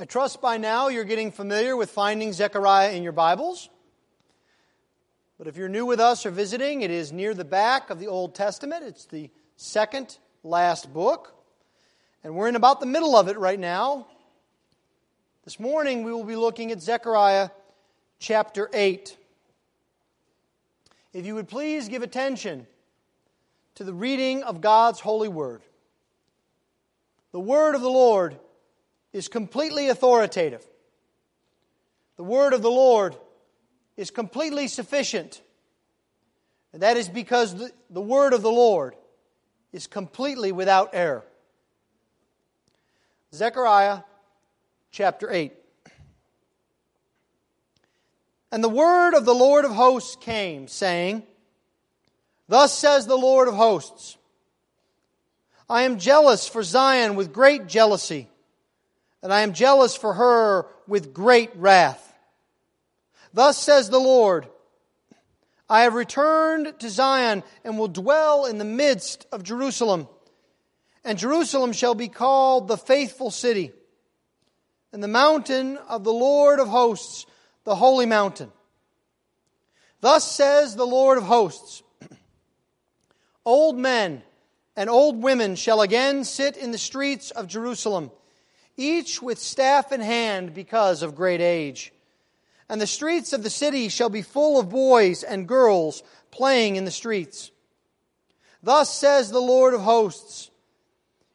I trust by now you're getting familiar with finding Zechariah in your Bibles. But if you're new with us or visiting, it is near the back of the Old Testament. It's the second last book. And we're in about the middle of it right now. This morning we will be looking at Zechariah chapter 8. If you would please give attention to the reading of God's holy word. The word of the Lord is completely authoritative. The word of the Lord is completely sufficient. And that is because the, the word of the Lord is completely without error. Zechariah chapter 8. And the word of the Lord of hosts came, saying, Thus says the Lord of hosts I am jealous for Zion with great jealousy, and I am jealous for her with great wrath. Thus says the Lord I have returned to Zion and will dwell in the midst of Jerusalem. And Jerusalem shall be called the faithful city, and the mountain of the Lord of hosts, the holy mountain. Thus says the Lord of hosts Old men and old women shall again sit in the streets of Jerusalem, each with staff in hand because of great age. And the streets of the city shall be full of boys and girls playing in the streets. Thus says the Lord of hosts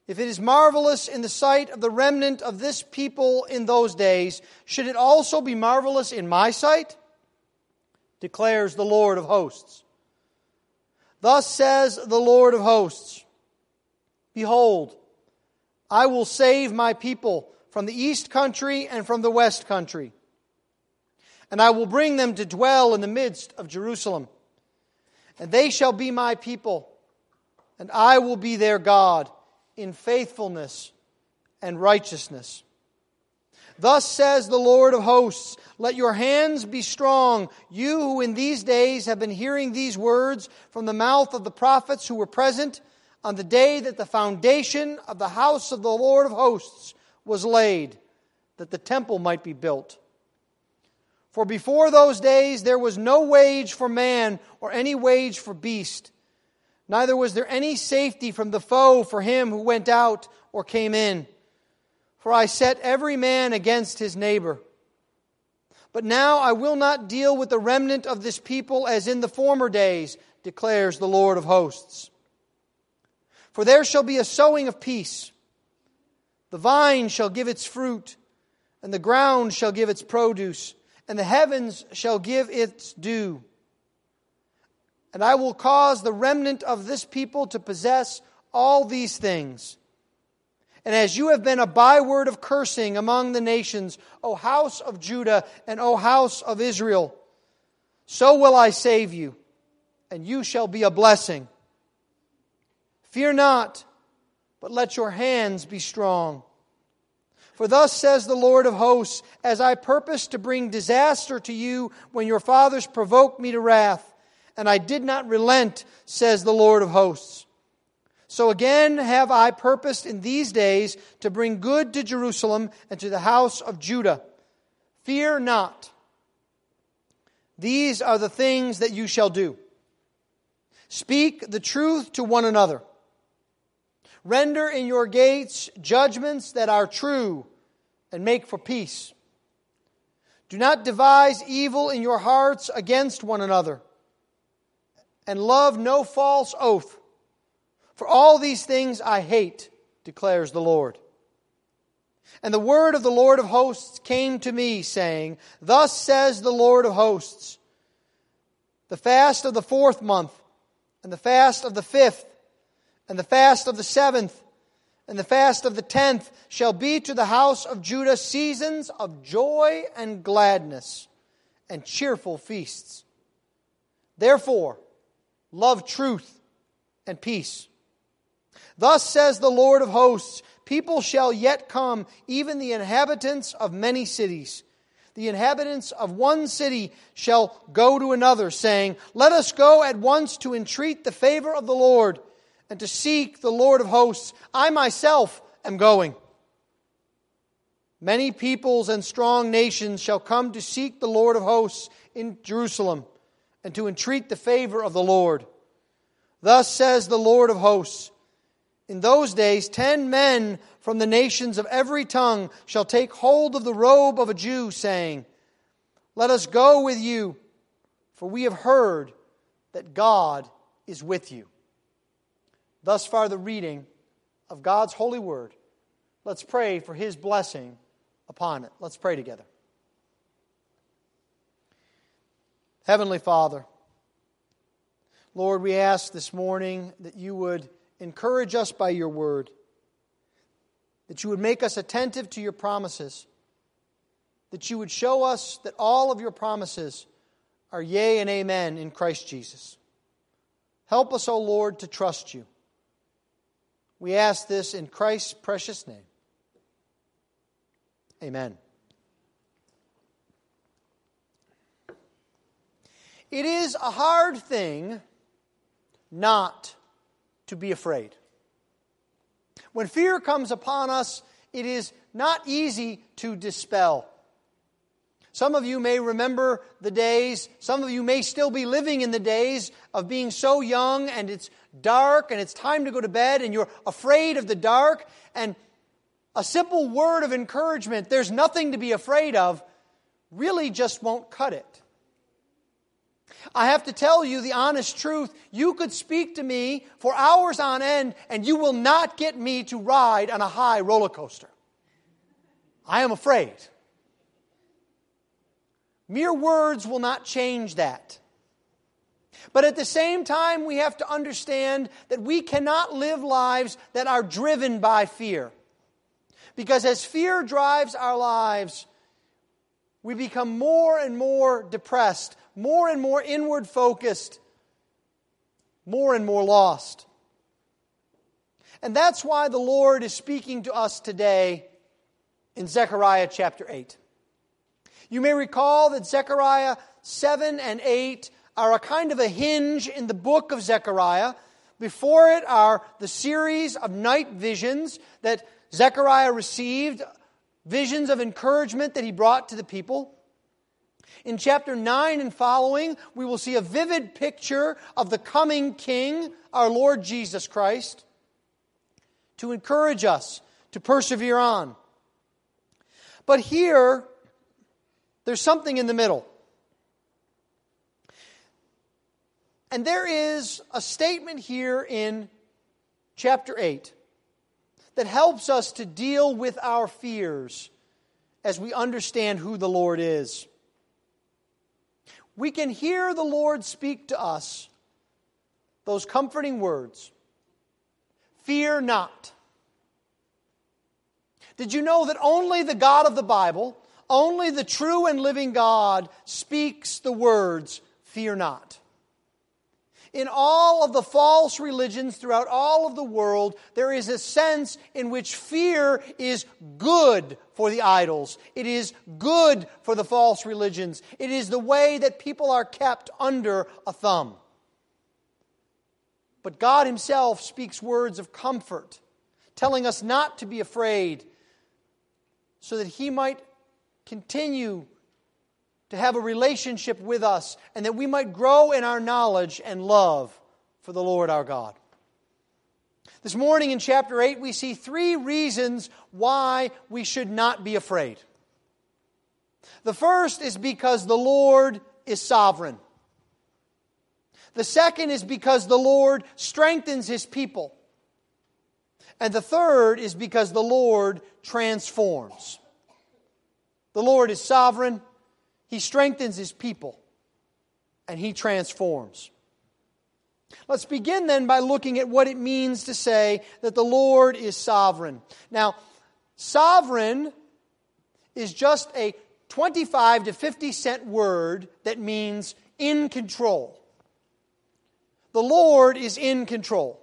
If it is marvelous in the sight of the remnant of this people in those days, should it also be marvelous in my sight? declares the Lord of hosts. Thus says the Lord of hosts Behold, I will save my people from the east country and from the west country, and I will bring them to dwell in the midst of Jerusalem. And they shall be my people, and I will be their God in faithfulness and righteousness. Thus says the Lord of hosts Let your hands be strong, you who in these days have been hearing these words from the mouth of the prophets who were present on the day that the foundation of the house of the Lord of hosts was laid, that the temple might be built. For before those days there was no wage for man or any wage for beast, neither was there any safety from the foe for him who went out or came in. For I set every man against his neighbor. But now I will not deal with the remnant of this people as in the former days, declares the Lord of hosts. For there shall be a sowing of peace. The vine shall give its fruit, and the ground shall give its produce, and the heavens shall give its dew. And I will cause the remnant of this people to possess all these things and as you have been a byword of cursing among the nations, O house of Judah and O house of Israel, so will I save you, and you shall be a blessing. Fear not, but let your hands be strong. For thus says the Lord of hosts, as I purposed to bring disaster to you when your fathers provoked me to wrath, and I did not relent, says the Lord of hosts. So again have I purposed in these days to bring good to Jerusalem and to the house of Judah. Fear not. These are the things that you shall do. Speak the truth to one another. Render in your gates judgments that are true and make for peace. Do not devise evil in your hearts against one another. And love no false oath for all these things I hate, declares the Lord. And the word of the Lord of hosts came to me, saying, Thus says the Lord of hosts, the fast of the fourth month, and the fast of the fifth, and the fast of the seventh, and the fast of the tenth shall be to the house of Judah seasons of joy and gladness and cheerful feasts. Therefore, love truth and peace Thus says the Lord of hosts People shall yet come, even the inhabitants of many cities. The inhabitants of one city shall go to another, saying, Let us go at once to entreat the favor of the Lord and to seek the Lord of hosts. I myself am going. Many peoples and strong nations shall come to seek the Lord of hosts in Jerusalem and to entreat the favor of the Lord. Thus says the Lord of hosts In those days, ten men from the nations of every tongue shall take hold of the robe of a Jew, saying, Let us go with you, for we have heard that God is with you. Thus far, the reading of God's holy word. Let's pray for his blessing upon it. Let's pray together. Heavenly Father, Lord, we ask this morning that you would encourage us by your word, that you would make us attentive to your promises, that you would show us that all of your promises are yea and amen in Christ Jesus. Help us, O Lord, to trust you. We ask this in Christ's precious name. Amen. It is a hard thing not to be afraid. When fear comes upon us, it is not easy to dispel. Some of you may remember the days, some of you may still be living in the days of being so young and it's dark and it's time to go to bed and you're afraid of the dark and a simple word of encouragement, there's nothing to be afraid of, really just won't cut it. I have to tell you the honest truth. You could speak to me for hours on end, and you will not get me to ride on a high roller coaster. I am afraid. Mere words will not change that. But at the same time, we have to understand that we cannot live lives that are driven by fear. Because as fear drives our lives, we become more and more depressed, more and more inward focused, more and more lost. And that's why the Lord is speaking to us today in Zechariah chapter 8. You may recall that Zechariah 7 and 8 are a kind of a hinge in the book of Zechariah. Before it are the series of night visions that Zechariah received visions of encouragement that he brought to the people. In chapter 9 and following, we will see a vivid picture of the coming King, our Lord Jesus Christ, to encourage us to persevere on. But here, there's something in the middle. And there is a statement here in chapter 8 that helps us to deal with our fears as we understand who the Lord is. We can hear the Lord speak to us those comforting words Fear not. Did you know that only the God of the Bible, only the true and living God, speaks the words, Fear not? In all of the false religions throughout all of the world, there is a sense in which fear is good for the idols. It is good for the false religions. It is the way that people are kept under a thumb. But God Himself speaks words of comfort, telling us not to be afraid, so that He might continue to have a relationship with us and that we might grow in our knowledge and love for the Lord our God. This morning in chapter 8, we see three reasons why we should not be afraid. The first is because the Lord is sovereign. The second is because the Lord strengthens his people. And the third is because the Lord transforms. The Lord is sovereign. He strengthens his people and he transforms. Let's begin then by looking at what it means to say that the Lord is sovereign. Now, sovereign is just a 25 to 50 cent word that means in control. The Lord is in control.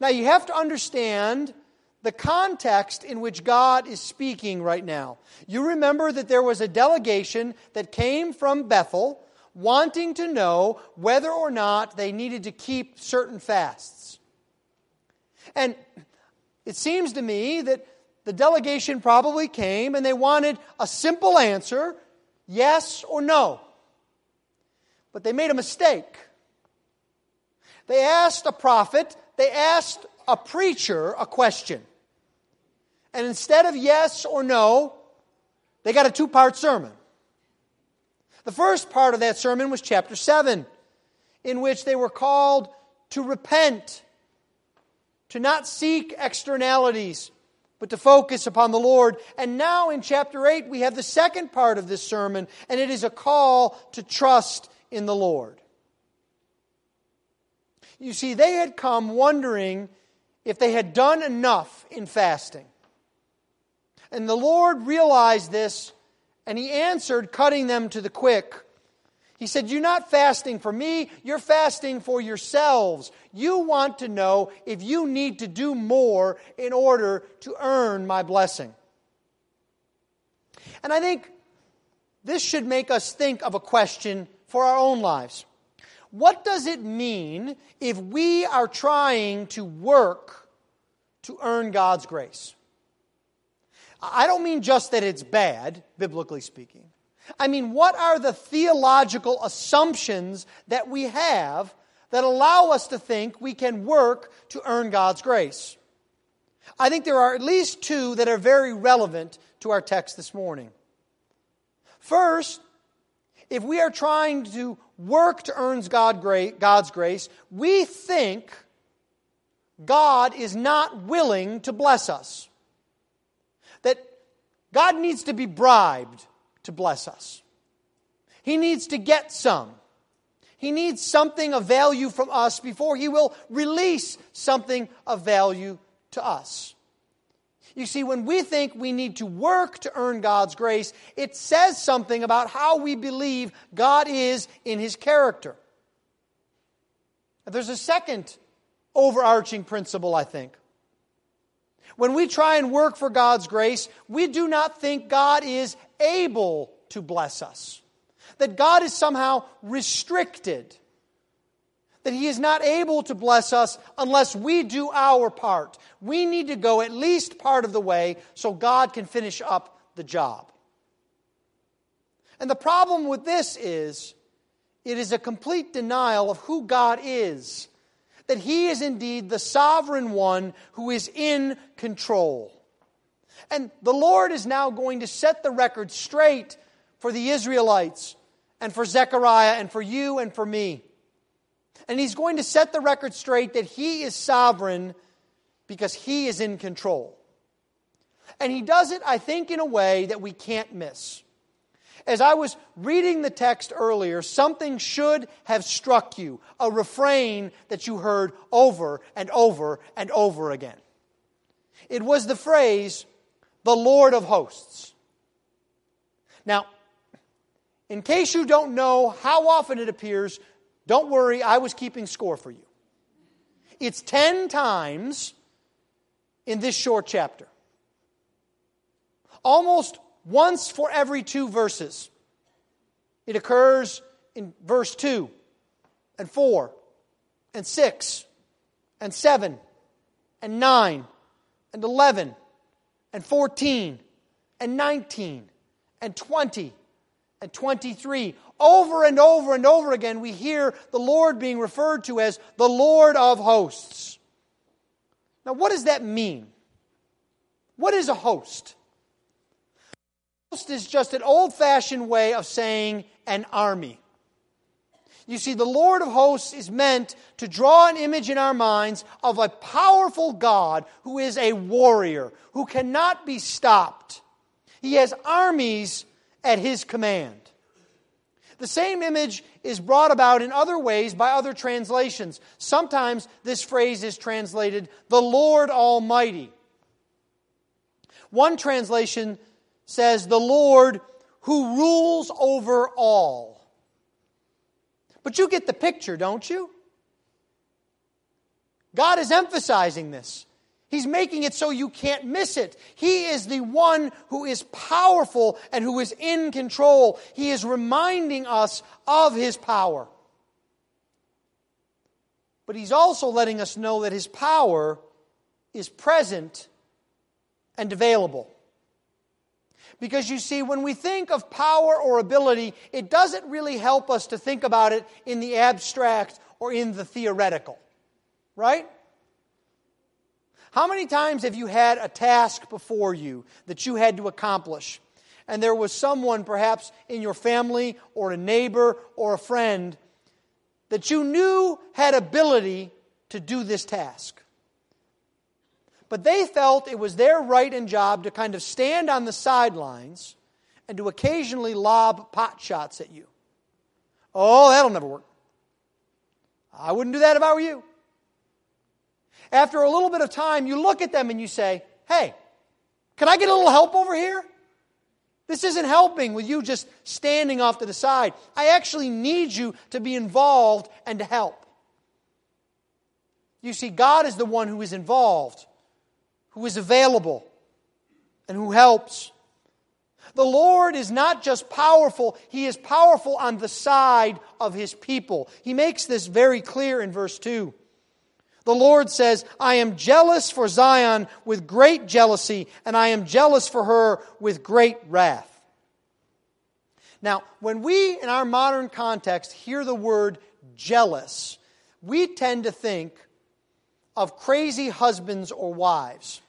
Now, you have to understand the context in which God is speaking right now. You remember that there was a delegation that came from Bethel wanting to know whether or not they needed to keep certain fasts. And it seems to me that the delegation probably came and they wanted a simple answer yes or no. But they made a mistake. They asked a prophet, they asked a preacher a question. And instead of yes or no, they got a two part sermon. The first part of that sermon was chapter 7, in which they were called to repent, to not seek externalities, but to focus upon the Lord. And now in chapter 8, we have the second part of this sermon, and it is a call to trust in the Lord. You see, they had come wondering if they had done enough in fasting. And the Lord realized this, and He answered, cutting them to the quick. He said, You're not fasting for me, you're fasting for yourselves. You want to know if you need to do more in order to earn my blessing. And I think this should make us think of a question for our own lives. What does it mean if we are trying to work to earn God's grace? I don't mean just that it's bad, biblically speaking. I mean, what are the theological assumptions that we have that allow us to think we can work to earn God's grace? I think there are at least two that are very relevant to our text this morning. First, if we are trying to work to earn God's grace, we think God is not willing to bless us God needs to be bribed to bless us. He needs to get some. He needs something of value from us before he will release something of value to us. You see, when we think we need to work to earn God's grace, it says something about how we believe God is in his character. There's a second overarching principle, I think. When we try and work for God's grace, we do not think God is able to bless us, that God is somehow restricted, that He is not able to bless us unless we do our part. We need to go at least part of the way so God can finish up the job. And the problem with this is it is a complete denial of who God is that he is indeed the sovereign one who is in control. And the Lord is now going to set the record straight for the Israelites and for Zechariah and for you and for me. And he's going to set the record straight that he is sovereign because he is in control. And he does it, I think, in a way that we can't miss. As I was reading the text earlier, something should have struck you, a refrain that you heard over and over and over again. It was the phrase, the Lord of hosts. Now, in case you don't know how often it appears, don't worry, I was keeping score for you. It's 10 times in this short chapter. Almost once for every two verses. It occurs in verse 2 and 4 and 6 and 7 and 9 and 11 and 14 and 19 and 20 and 23. Over and over and over again, we hear the Lord being referred to as the Lord of hosts. Now, what does that mean? What is a host? Is just an old fashioned way of saying an army. You see, the Lord of hosts is meant to draw an image in our minds of a powerful God who is a warrior, who cannot be stopped. He has armies at his command. The same image is brought about in other ways by other translations. Sometimes this phrase is translated, the Lord Almighty. One translation says, the Lord who rules over all. But you get the picture, don't you? God is emphasizing this. He's making it so you can't miss it. He is the one who is powerful and who is in control. He is reminding us of his power. But he's also letting us know that his power is present and available. Because you see, when we think of power or ability, it doesn't really help us to think about it in the abstract or in the theoretical. Right? How many times have you had a task before you that you had to accomplish? And there was someone, perhaps in your family or a neighbor or a friend, that you knew had ability to do this task but they felt it was their right and job to kind of stand on the sidelines and to occasionally lob pot shots at you. Oh, that'll never work. I wouldn't do that if I were you. After a little bit of time, you look at them and you say, Hey, can I get a little help over here? This isn't helping with you just standing off to the side. I actually need you to be involved and to help. You see, God is the one who is involved who is available and who helps. The Lord is not just powerful, He is powerful on the side of His people. He makes this very clear in verse 2. The Lord says, I am jealous for Zion with great jealousy, and I am jealous for her with great wrath. Now, when we, in our modern context, hear the word jealous, we tend to think of crazy husbands or wives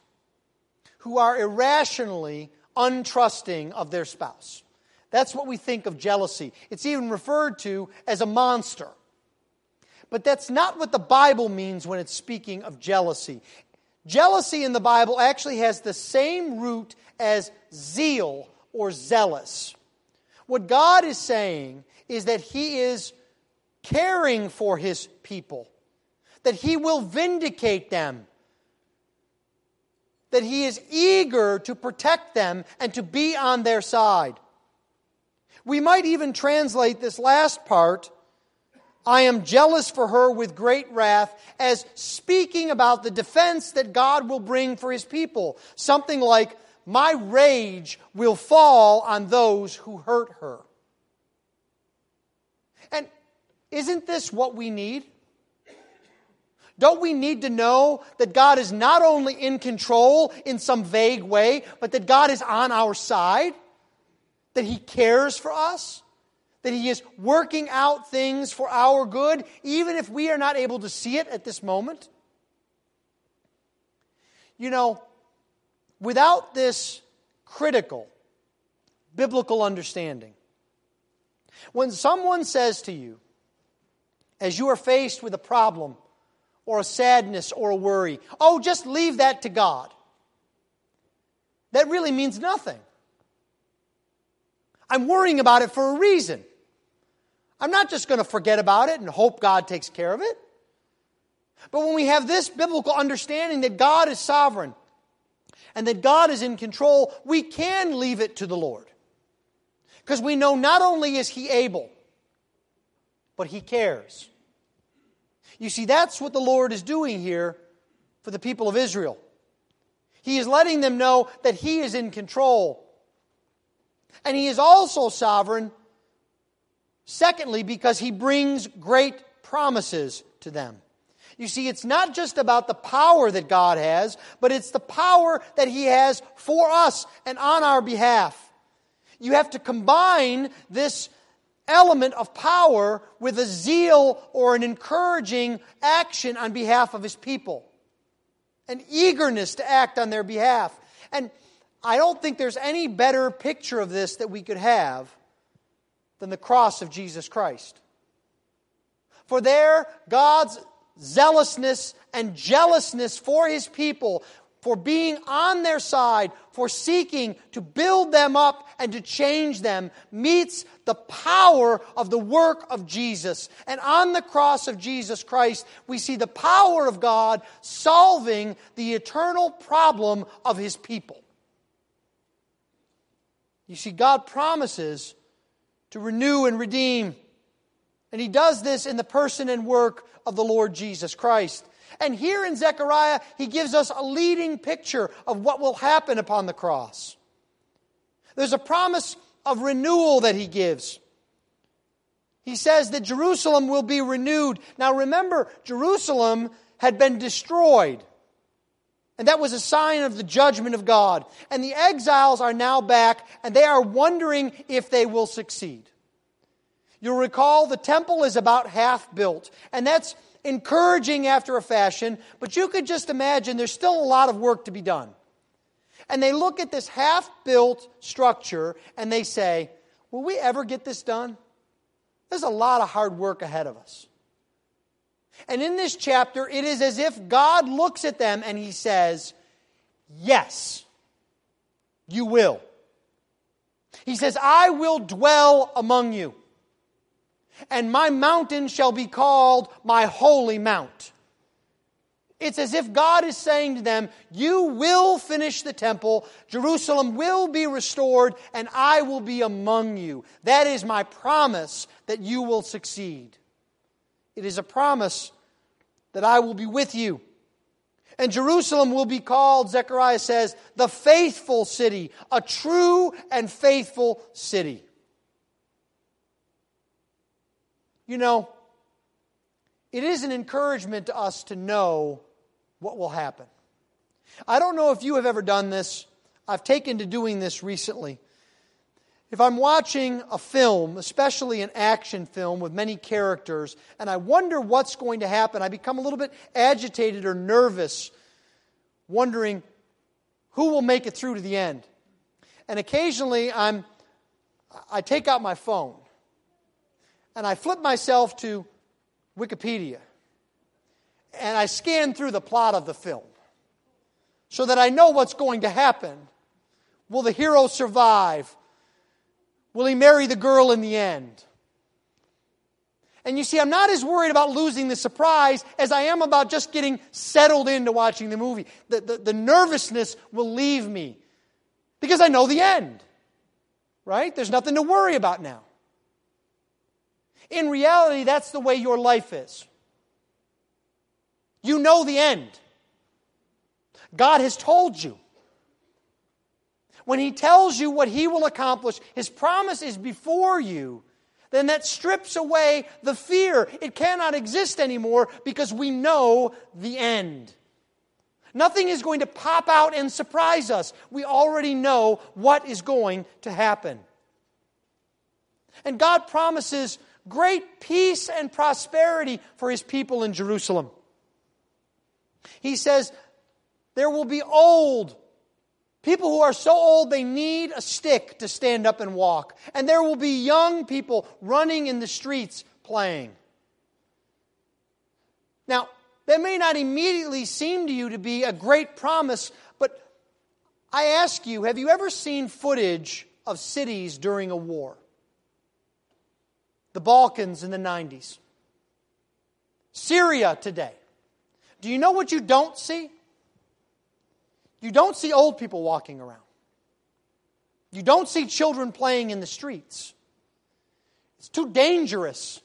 who are irrationally untrusting of their spouse. That's what we think of jealousy. It's even referred to as a monster. But that's not what the Bible means when it's speaking of jealousy. Jealousy in the Bible actually has the same root as zeal or zealous. What God is saying is that He is caring for His people, that He will vindicate them, that He is eager to protect them and to be on their side. We might even translate this last part, I am jealous for her with great wrath, as speaking about the defense that God will bring for His people. Something like, My rage will fall on those who hurt her. And isn't this what we need? Don't we need to know that God is not only in control in some vague way, but that God is on our side? That He cares for us? That He is working out things for our good, even if we are not able to see it at this moment? You know, without this critical biblical understanding, when someone says to you, as you are faced with a problem, or a sadness or a worry. Oh, just leave that to God. That really means nothing. I'm worrying about it for a reason. I'm not just going to forget about it and hope God takes care of it. But when we have this biblical understanding that God is sovereign and that God is in control, we can leave it to the Lord. Because we know not only is He able, but He cares. You see, that's what the Lord is doing here for the people of Israel. He is letting them know that He is in control. And He is also sovereign, secondly, because He brings great promises to them. You see, it's not just about the power that God has, but it's the power that He has for us and on our behalf. You have to combine this element of power with a zeal or an encouraging action on behalf of his people, an eagerness to act on their behalf. And I don't think there's any better picture of this that we could have than the cross of Jesus Christ. For there, God's zealousness and jealousness for his people for being on their side, for seeking to build them up and to change them, meets the power of the work of Jesus. And on the cross of Jesus Christ, we see the power of God solving the eternal problem of his people. You see, God promises to renew and redeem. And he does this in the person and work of the Lord Jesus Christ. And here in Zechariah, he gives us a leading picture of what will happen upon the cross. There's a promise of renewal that he gives. He says that Jerusalem will be renewed. Now remember, Jerusalem had been destroyed. And that was a sign of the judgment of God. And the exiles are now back, and they are wondering if they will succeed. You'll recall the temple is about half built, and that's encouraging after a fashion, but you could just imagine there's still a lot of work to be done. And they look at this half built structure and they say, Will we ever get this done? There's a lot of hard work ahead of us. And in this chapter, it is as if God looks at them and he says, Yes, you will. He says, I will dwell among you, and my mountain shall be called my holy mount. It's as if God is saying to them, You will finish the temple, Jerusalem will be restored, and I will be among you. That is my promise that you will succeed. It is a promise that I will be with you. And Jerusalem will be called, Zechariah says, the faithful city, a true and faithful city. You know, it is an encouragement to us to know what will happen. I don't know if you have ever done this. I've taken to doing this recently. If I'm watching a film, especially an action film with many characters, and I wonder what's going to happen, I become a little bit agitated or nervous, wondering who will make it through to the end. And occasionally I'm I take out my phone and I flip myself to Wikipedia and I scan through the plot of the film so that I know what's going to happen. Will the hero survive? Will he marry the girl in the end? And you see, I'm not as worried about losing the surprise as I am about just getting settled into watching the movie. The, the, the, nervousness will leave me because I know the end, right? There's nothing to worry about now. In reality, that's the way your life is. You know the end. God has told you. When He tells you what He will accomplish, His promise is before you, then that strips away the fear. It cannot exist anymore because we know the end. Nothing is going to pop out and surprise us. We already know what is going to happen. And God promises great peace and prosperity for His people in Jerusalem. He says, There will be old, people who are so old they need a stick to stand up and walk. And there will be young people running in the streets playing. Now, that may not immediately seem to you to be a great promise, but I ask you have you ever seen footage of cities during a war? The Balkans in the 90s, Syria today. Do you know what you don't see? You don't see old people walking around. You don't see children playing in the streets. It's too dangerous.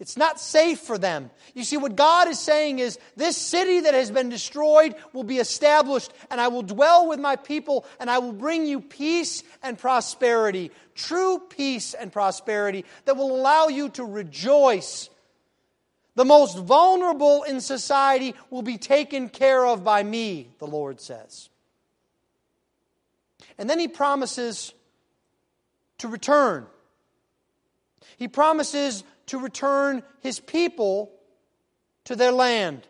It's not safe for them. You see, what God is saying is this city that has been destroyed will be established, and I will dwell with my people, and I will bring you peace and prosperity. True peace and prosperity that will allow you to rejoice the most vulnerable in society will be taken care of by me, the Lord says. And then he promises to return. He promises to return his people to their land.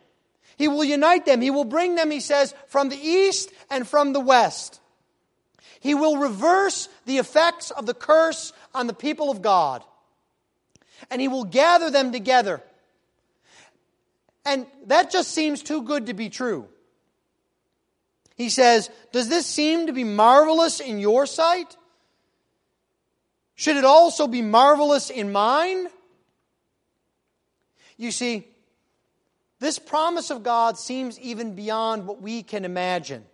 He will unite them. He will bring them, he says, from the east and from the west. He will reverse the effects of the curse on the people of God. And he will gather them together and that just seems too good to be true. He says, Does this seem to be marvelous in your sight? Should it also be marvelous in mine? You see, this promise of God seems even beyond what we can imagine.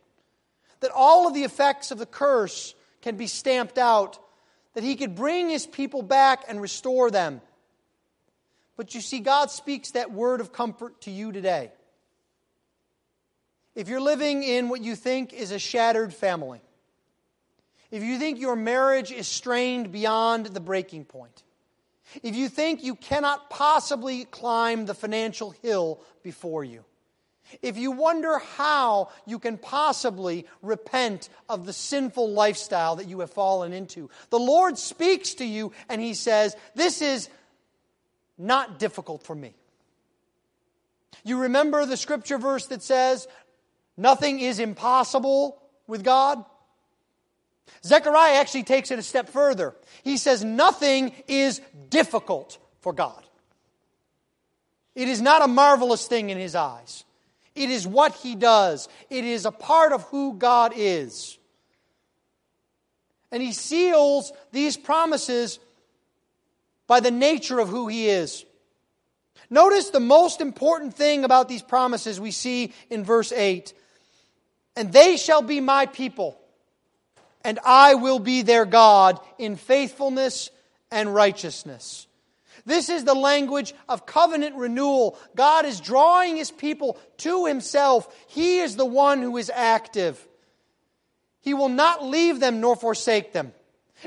That all of the effects of the curse can be stamped out, that He could bring His people back and restore them but you see, God speaks that word of comfort to you today. If you're living in what you think is a shattered family, if you think your marriage is strained beyond the breaking point, if you think you cannot possibly climb the financial hill before you, if you wonder how you can possibly repent of the sinful lifestyle that you have fallen into, the Lord speaks to you and He says, This is not difficult for me. You remember the scripture verse that says, Nothing is impossible with God? Zechariah actually takes it a step further. He says, Nothing is difficult for God. It is not a marvelous thing in His eyes. It is what He does, it is a part of who God is. And He seals these promises by the nature of who He is. Notice the most important thing about these promises we see in verse 8. And they shall be my people, and I will be their God in faithfulness and righteousness. This is the language of covenant renewal. God is drawing his people to himself. He is the one who is active. He will not leave them nor forsake them.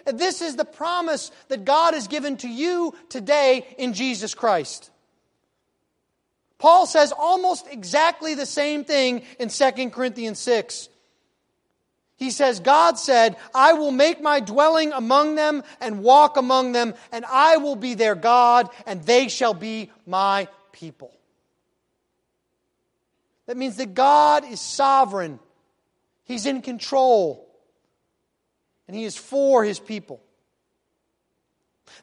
This is the promise that God has given to you today in Jesus Christ. Paul says almost exactly the same thing in 2 Corinthians 6. He says, God said, I will make my dwelling among them and walk among them, and I will be their God, and they shall be my people. That means that God is sovereign, He's in control, and He is for His people.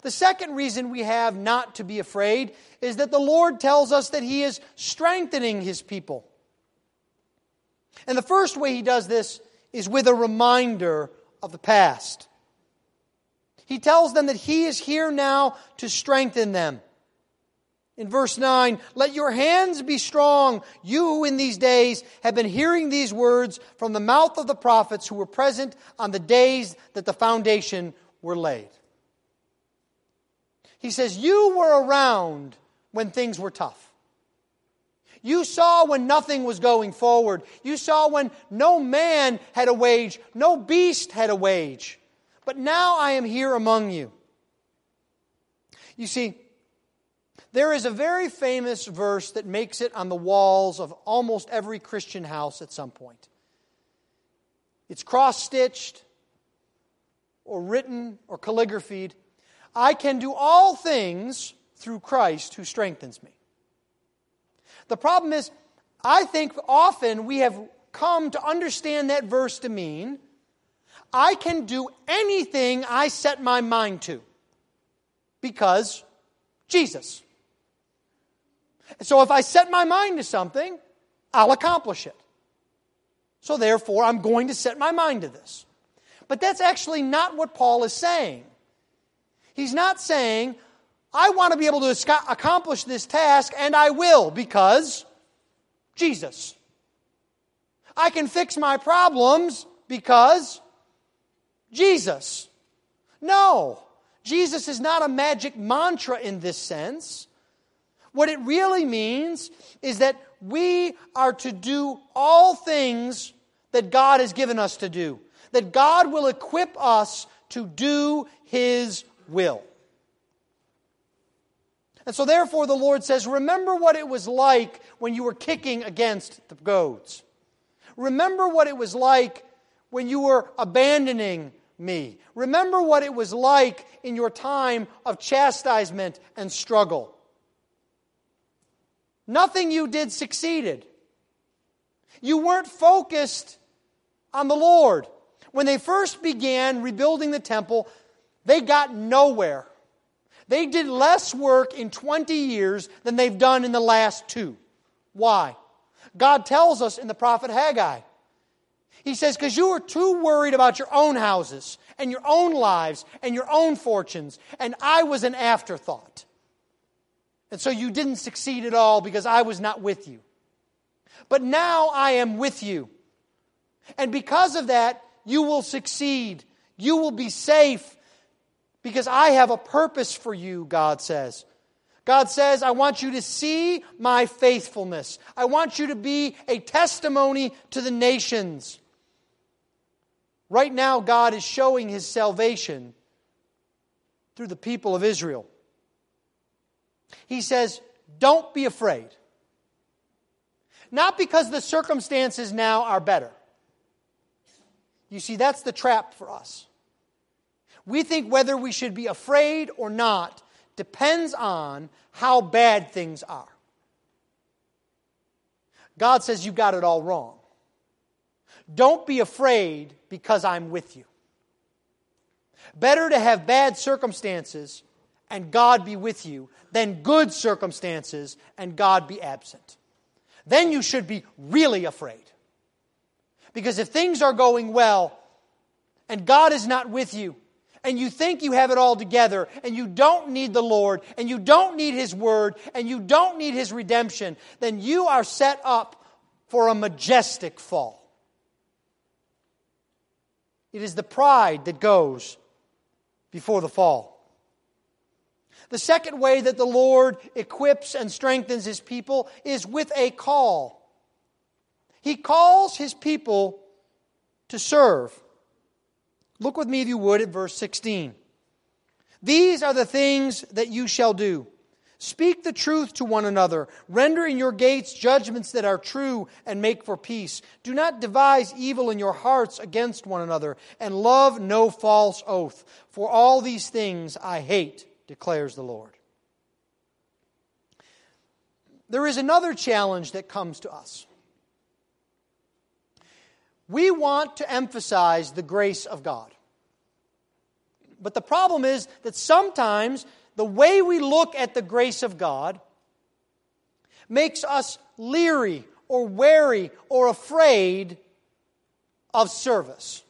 The second reason we have not to be afraid is that the Lord tells us that He is strengthening His people. And the first way He does this is with a reminder of the past. He tells them that He is here now to strengthen them. In verse 9, let your hands be strong, you who in these days have been hearing these words from the mouth of the prophets who were present on the days that the foundation were laid. He says, You were around when things were tough. You saw when nothing was going forward. You saw when no man had a wage, no beast had a wage. But now I am here among you. You see, there is a very famous verse that makes it on the walls of almost every Christian house at some point. It's cross stitched, or written, or calligraphied. I can do all things through Christ who strengthens me. The problem is, I think often we have come to understand that verse to mean I can do anything I set my mind to because Jesus. So if I set my mind to something, I'll accomplish it. So therefore, I'm going to set my mind to this. But that's actually not what Paul is saying. He's not saying, I want to be able to accomplish this task, and I will because Jesus. I can fix my problems because Jesus. No, Jesus is not a magic mantra in this sense. What it really means is that we are to do all things that God has given us to do, that God will equip us to do His will. And so, therefore, the Lord says, Remember what it was like when you were kicking against the goads. Remember what it was like when you were abandoning me. Remember what it was like in your time of chastisement and struggle. Nothing you did succeeded. You weren't focused on the Lord. When they first began rebuilding the temple, they got nowhere. They did less work in 20 years than they've done in the last two. Why? God tells us in the prophet Haggai. He says, because you were too worried about your own houses and your own lives and your own fortunes, and I was an afterthought. And so you didn't succeed at all because I was not with you. But now I am with you. And because of that, you will succeed. You will be safe because I have a purpose for you, God says. God says, I want you to see my faithfulness. I want you to be a testimony to the nations. Right now, God is showing his salvation through the people of Israel. He says, Don't be afraid. Not because the circumstances now are better. You see, that's the trap for us. We think whether we should be afraid or not depends on how bad things are. God says you got it all wrong. Don't be afraid because I'm with you. Better to have bad circumstances and God be with you than good circumstances and God be absent. Then you should be really afraid. Because if things are going well and God is not with you, and you think you have it all together, and you don't need the Lord, and you don't need His Word, and you don't need His redemption, then you are set up for a majestic fall. It is the pride that goes before the fall. The second way that the Lord equips and strengthens his people is with a call. He calls his people to serve. Look with me, if you would, at verse 16. These are the things that you shall do. Speak the truth to one another. Render in your gates judgments that are true and make for peace. Do not devise evil in your hearts against one another, and love no false oath. For all these things I hate, declares the Lord. There is another challenge that comes to us. We want to emphasize the grace of God. But the problem is that sometimes the way we look at the grace of God makes us leery or wary or afraid of service.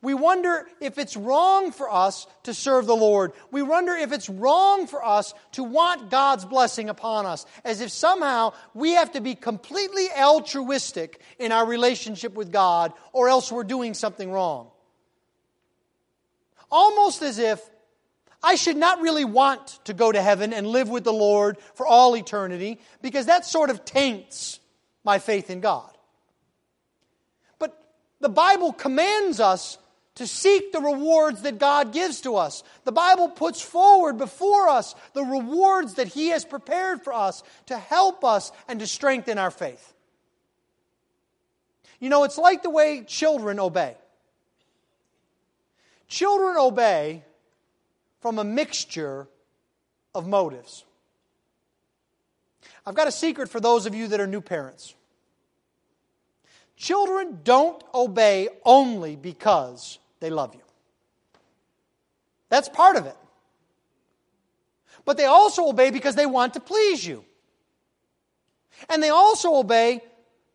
We wonder if it's wrong for us to serve the Lord. We wonder if it's wrong for us to want God's blessing upon us, as if somehow we have to be completely altruistic in our relationship with God, or else we're doing something wrong. Almost as if I should not really want to go to heaven and live with the Lord for all eternity because that sort of taints my faith in God. But the Bible commands us to seek the rewards that God gives to us. The Bible puts forward before us the rewards that He has prepared for us to help us and to strengthen our faith. You know, it's like the way children obey. Children obey from a mixture of motives. I've got a secret for those of you that are new parents. Children don't obey only because they love you. That's part of it. But they also obey because they want to please you. And they also obey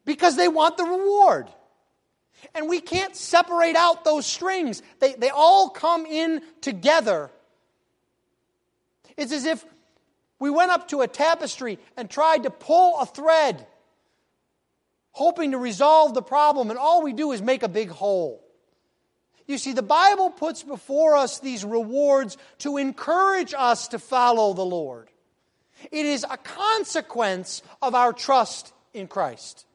because they want the reward. And we can't separate out those strings, they, they all come in together it's as if we went up to a tapestry and tried to pull a thread, hoping to resolve the problem, and all we do is make a big hole. You see, the Bible puts before us these rewards to encourage us to follow the Lord. It is a consequence of our trust in Christ.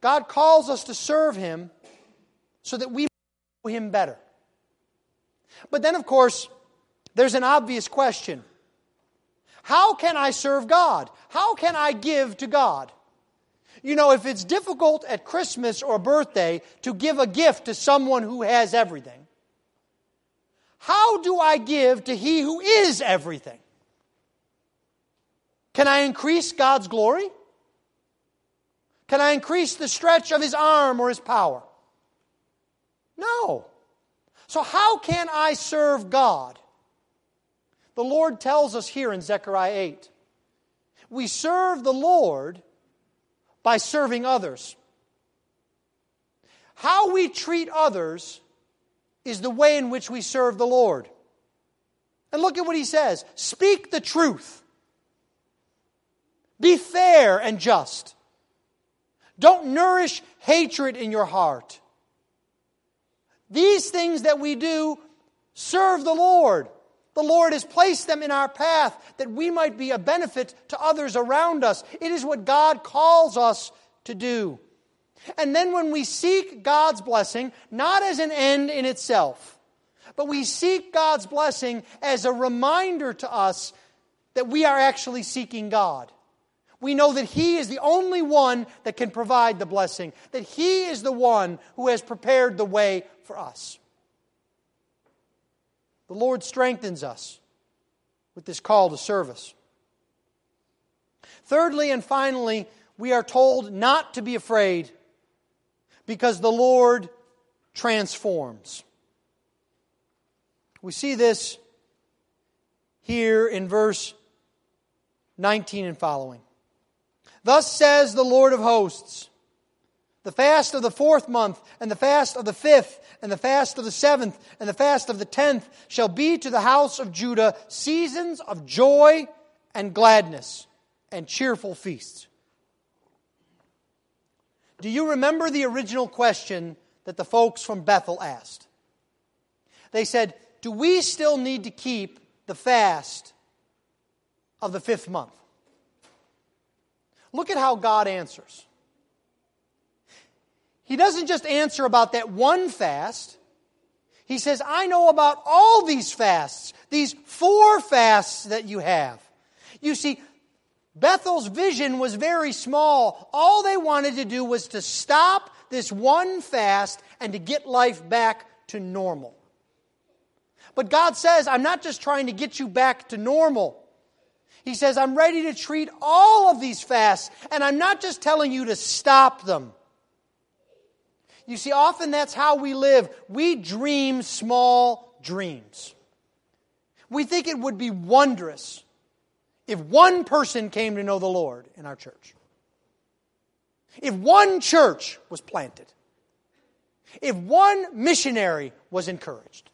God calls us to serve Him so that we know Him better. But then, of course, there's an obvious question How can I serve God? How can I give to God? You know, if it's difficult at Christmas or birthday to give a gift to someone who has everything, how do I give to He who is everything? Can I increase God's glory? Can I increase the stretch of His arm or His power? No. So, how can I serve God? The Lord tells us here in Zechariah 8 we serve the Lord by serving others. How we treat others is the way in which we serve the Lord. And look at what he says speak the truth, be fair and just. Don't nourish hatred in your heart. These things that we do serve the Lord. The Lord has placed them in our path that we might be a benefit to others around us. It is what God calls us to do. And then when we seek God's blessing, not as an end in itself, but we seek God's blessing as a reminder to us that we are actually seeking God. We know that He is the only one that can provide the blessing, that He is the one who has prepared the way for us. The Lord strengthens us with this call to service. Thirdly and finally, we are told not to be afraid because the Lord transforms. We see this here in verse 19 and following. Thus says the Lord of hosts the fast of the fourth month, and the fast of the fifth, and the fast of the seventh, and the fast of the tenth shall be to the house of Judah seasons of joy and gladness and cheerful feasts. Do you remember the original question that the folks from Bethel asked? They said, Do we still need to keep the fast of the fifth month? Look at how God answers. He doesn't just answer about that one fast. He says, I know about all these fasts, these four fasts that you have. You see, Bethel's vision was very small. All they wanted to do was to stop this one fast and to get life back to normal. But God says, I'm not just trying to get you back to normal. He says, I'm ready to treat all of these fasts, and I'm not just telling you to stop them. You see, often that's how we live. We dream small dreams. We think it would be wondrous if one person came to know the Lord in our church, if one church was planted, if one missionary was encouraged.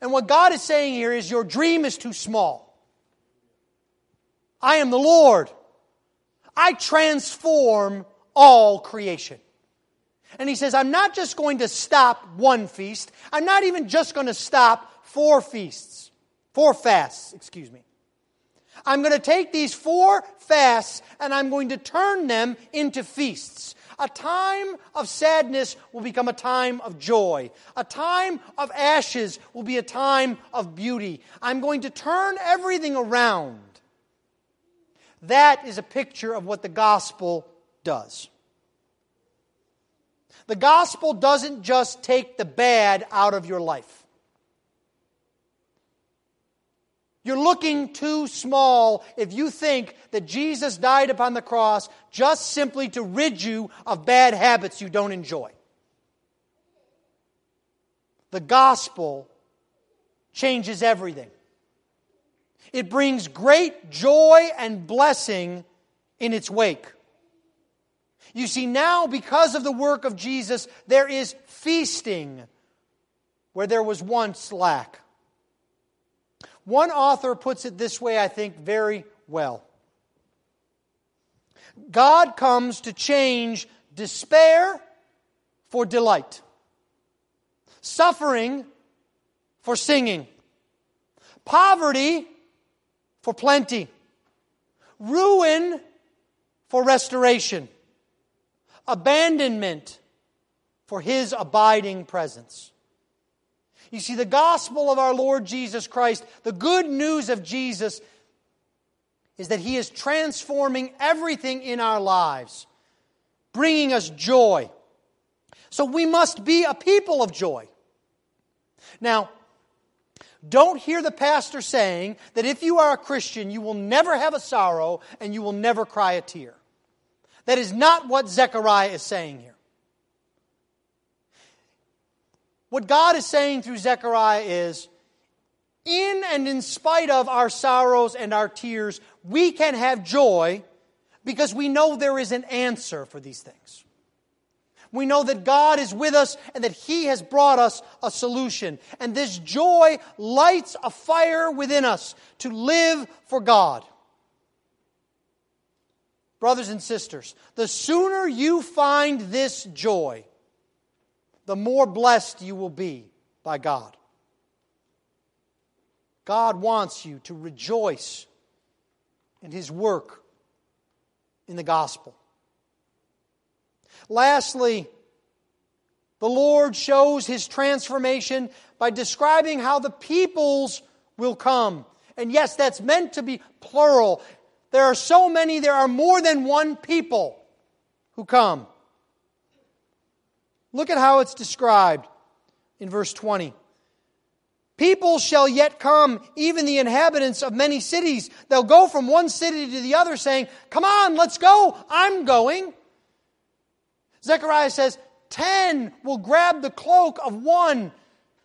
And what God is saying here is your dream is too small. I am the Lord. I transform all creation. And he says, I'm not just going to stop one feast. I'm not even just going to stop four feasts, four fasts, excuse me. I'm going to take these four fasts and I'm going to turn them into feasts. A time of sadness will become a time of joy. A time of ashes will be a time of beauty. I'm going to turn everything around. That is a picture of what the gospel does. The gospel doesn't just take the bad out of your life. You're looking too small if you think that Jesus died upon the cross just simply to rid you of bad habits you don't enjoy. The gospel changes everything. It brings great joy and blessing in its wake. You see, now because of the work of Jesus, there is feasting where there was once lack. One author puts it this way, I think, very well God comes to change despair for delight, suffering for singing, poverty for plenty, ruin for restoration, abandonment for his abiding presence. You see, the gospel of our Lord Jesus Christ, the good news of Jesus, is that He is transforming everything in our lives, bringing us joy. So we must be a people of joy. Now, don't hear the pastor saying that if you are a Christian, you will never have a sorrow and you will never cry a tear. That is not what Zechariah is saying here. What God is saying through Zechariah is in and in spite of our sorrows and our tears, we can have joy because we know there is an answer for these things. We know that God is with us and that He has brought us a solution. And this joy lights a fire within us to live for God. Brothers and sisters, the sooner you find this joy, the more blessed you will be by God. God wants you to rejoice in His work in the gospel. Lastly, the Lord shows His transformation by describing how the peoples will come. And yes, that's meant to be plural. There are so many, there are more than one people who come. Look at how it's described in verse 20. People shall yet come, even the inhabitants of many cities. They'll go from one city to the other saying, Come on, let's go. I'm going. Zechariah says, Ten will grab the cloak of one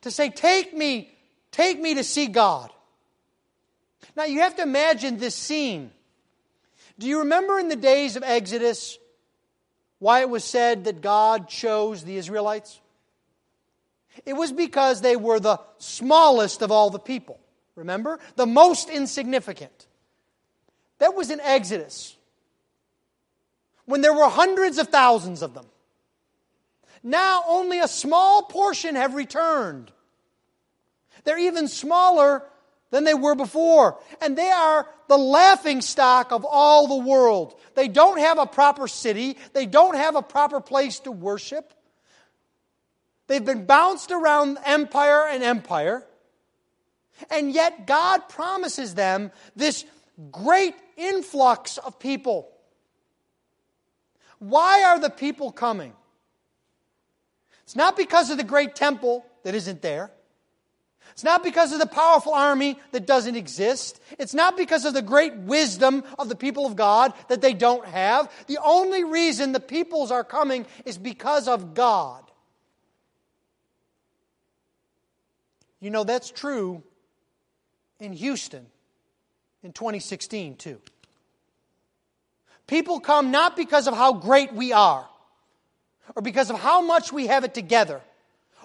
to say, Take me, take me to see God. Now you have to imagine this scene. Do you remember in the days of Exodus why it was said that God chose the Israelites? It was because they were the smallest of all the people. Remember? The most insignificant. That was in Exodus, when there were hundreds of thousands of them. Now only a small portion have returned. They're even smaller than they were before. And they are the laughing stock of all the world. They don't have a proper city, they don't have a proper place to worship. They've been bounced around empire and empire. And yet God promises them this great influx of people. Why are the people coming? It's not because of the great temple that isn't there. It's not because of the powerful army that doesn't exist. It's not because of the great wisdom of the people of God that they don't have. The only reason the peoples are coming is because of God. You know, that's true in Houston in 2016, too. People come not because of how great we are, or because of how much we have it together,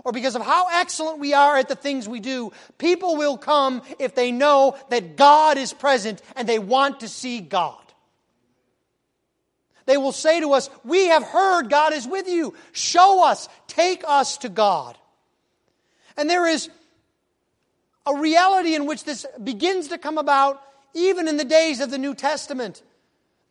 or because of how excellent we are at the things we do. People will come if they know that God is present and they want to see God. They will say to us, We have heard God is with you. Show us, take us to God. And there is a reality in which this begins to come about even in the days of the New Testament.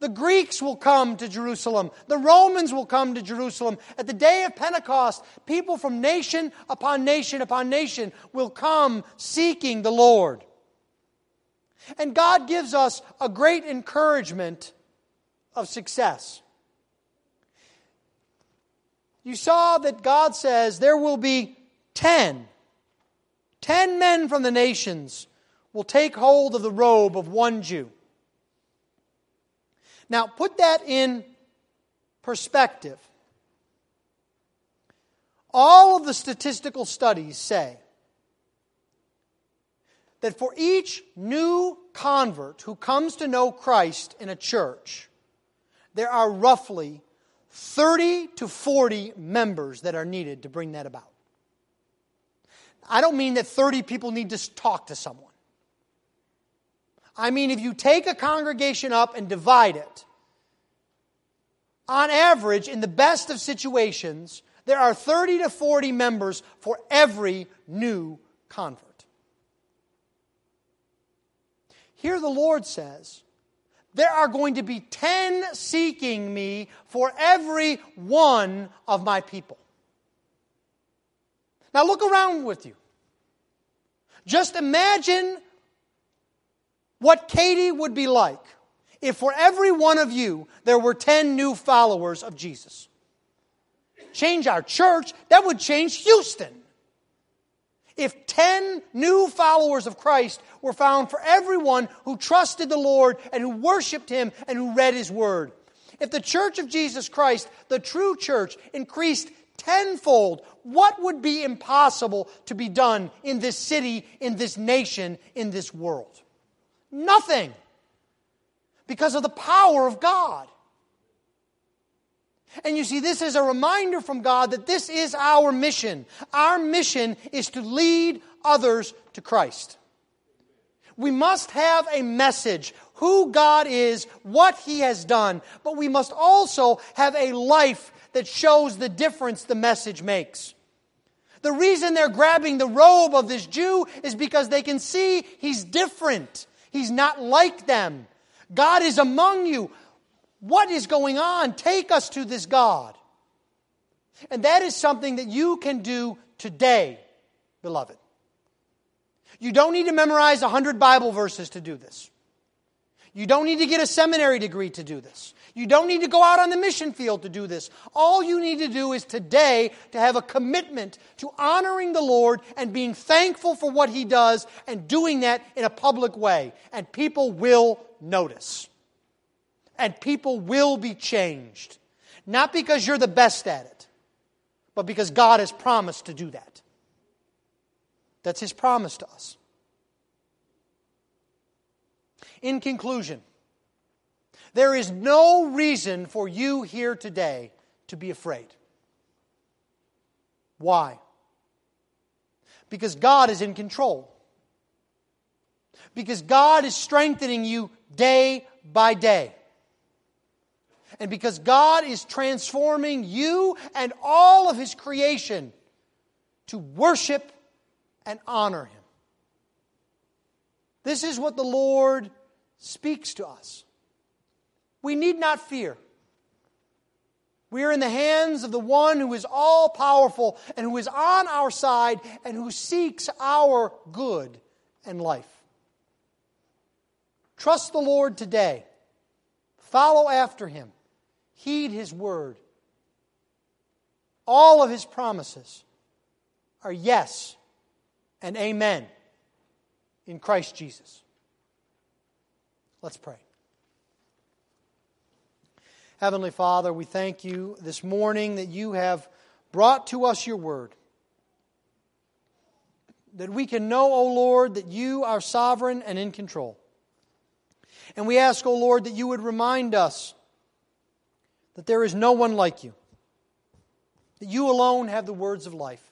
The Greeks will come to Jerusalem. The Romans will come to Jerusalem. At the day of Pentecost, people from nation upon nation upon nation will come seeking the Lord. And God gives us a great encouragement of success. You saw that God says there will be ten Ten men from the nations will take hold of the robe of one Jew. Now, put that in perspective. All of the statistical studies say that for each new convert who comes to know Christ in a church, there are roughly 30 to 40 members that are needed to bring that about. I don't mean that 30 people need to talk to someone. I mean, if you take a congregation up and divide it, on average, in the best of situations, there are 30 to 40 members for every new convert. Here the Lord says, there are going to be 10 seeking me for every one of my people. Now look around with you. Just imagine what Katy would be like if for every one of you there were 10 new followers of Jesus. Change our church, that would change Houston. If 10 new followers of Christ were found for everyone who trusted the Lord and who worshiped Him and who read His Word. If the church of Jesus Christ, the true church, increased tenfold, what would be impossible to be done in this city, in this nation, in this world? Nothing. Because of the power of God. And you see, this is a reminder from God that this is our mission. Our mission is to lead others to Christ. We must have a message who God is, what He has done, but we must also have a life that shows the difference the message makes. The reason they're grabbing the robe of this Jew is because they can see he's different. He's not like them. God is among you. What is going on? Take us to this God. And that is something that you can do today, beloved. You don't need to memorize 100 Bible verses to do this. You don't need to get a seminary degree to do this. You don't need to go out on the mission field to do this. All you need to do is today to have a commitment to honoring the Lord and being thankful for what He does and doing that in a public way. And people will notice. And people will be changed. Not because you're the best at it, but because God has promised to do that. That's His promise to us. In conclusion, there is no reason for you here today to be afraid. Why? Because God is in control. Because God is strengthening you day by day. And because God is transforming you and all of His creation to worship and honor Him. This is what the Lord speaks to us. We need not fear. We are in the hands of the one who is all powerful and who is on our side and who seeks our good and life. Trust the Lord today. Follow after him. Heed his word. All of his promises are yes and amen in Christ Jesus. Let's pray. Heavenly Father, we thank you this morning that you have brought to us your word. That we can know, O Lord, that you are sovereign and in control. And we ask, O Lord, that you would remind us that there is no one like you, that you alone have the words of life,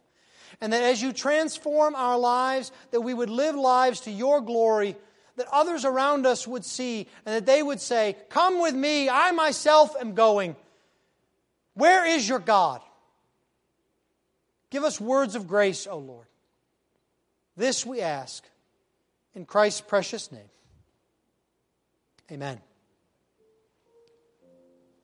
and that as you transform our lives, that we would live lives to your glory that others around us would see and that they would say, Come with me, I myself am going. Where is your God? Give us words of grace, O Lord. This we ask in Christ's precious name. Amen.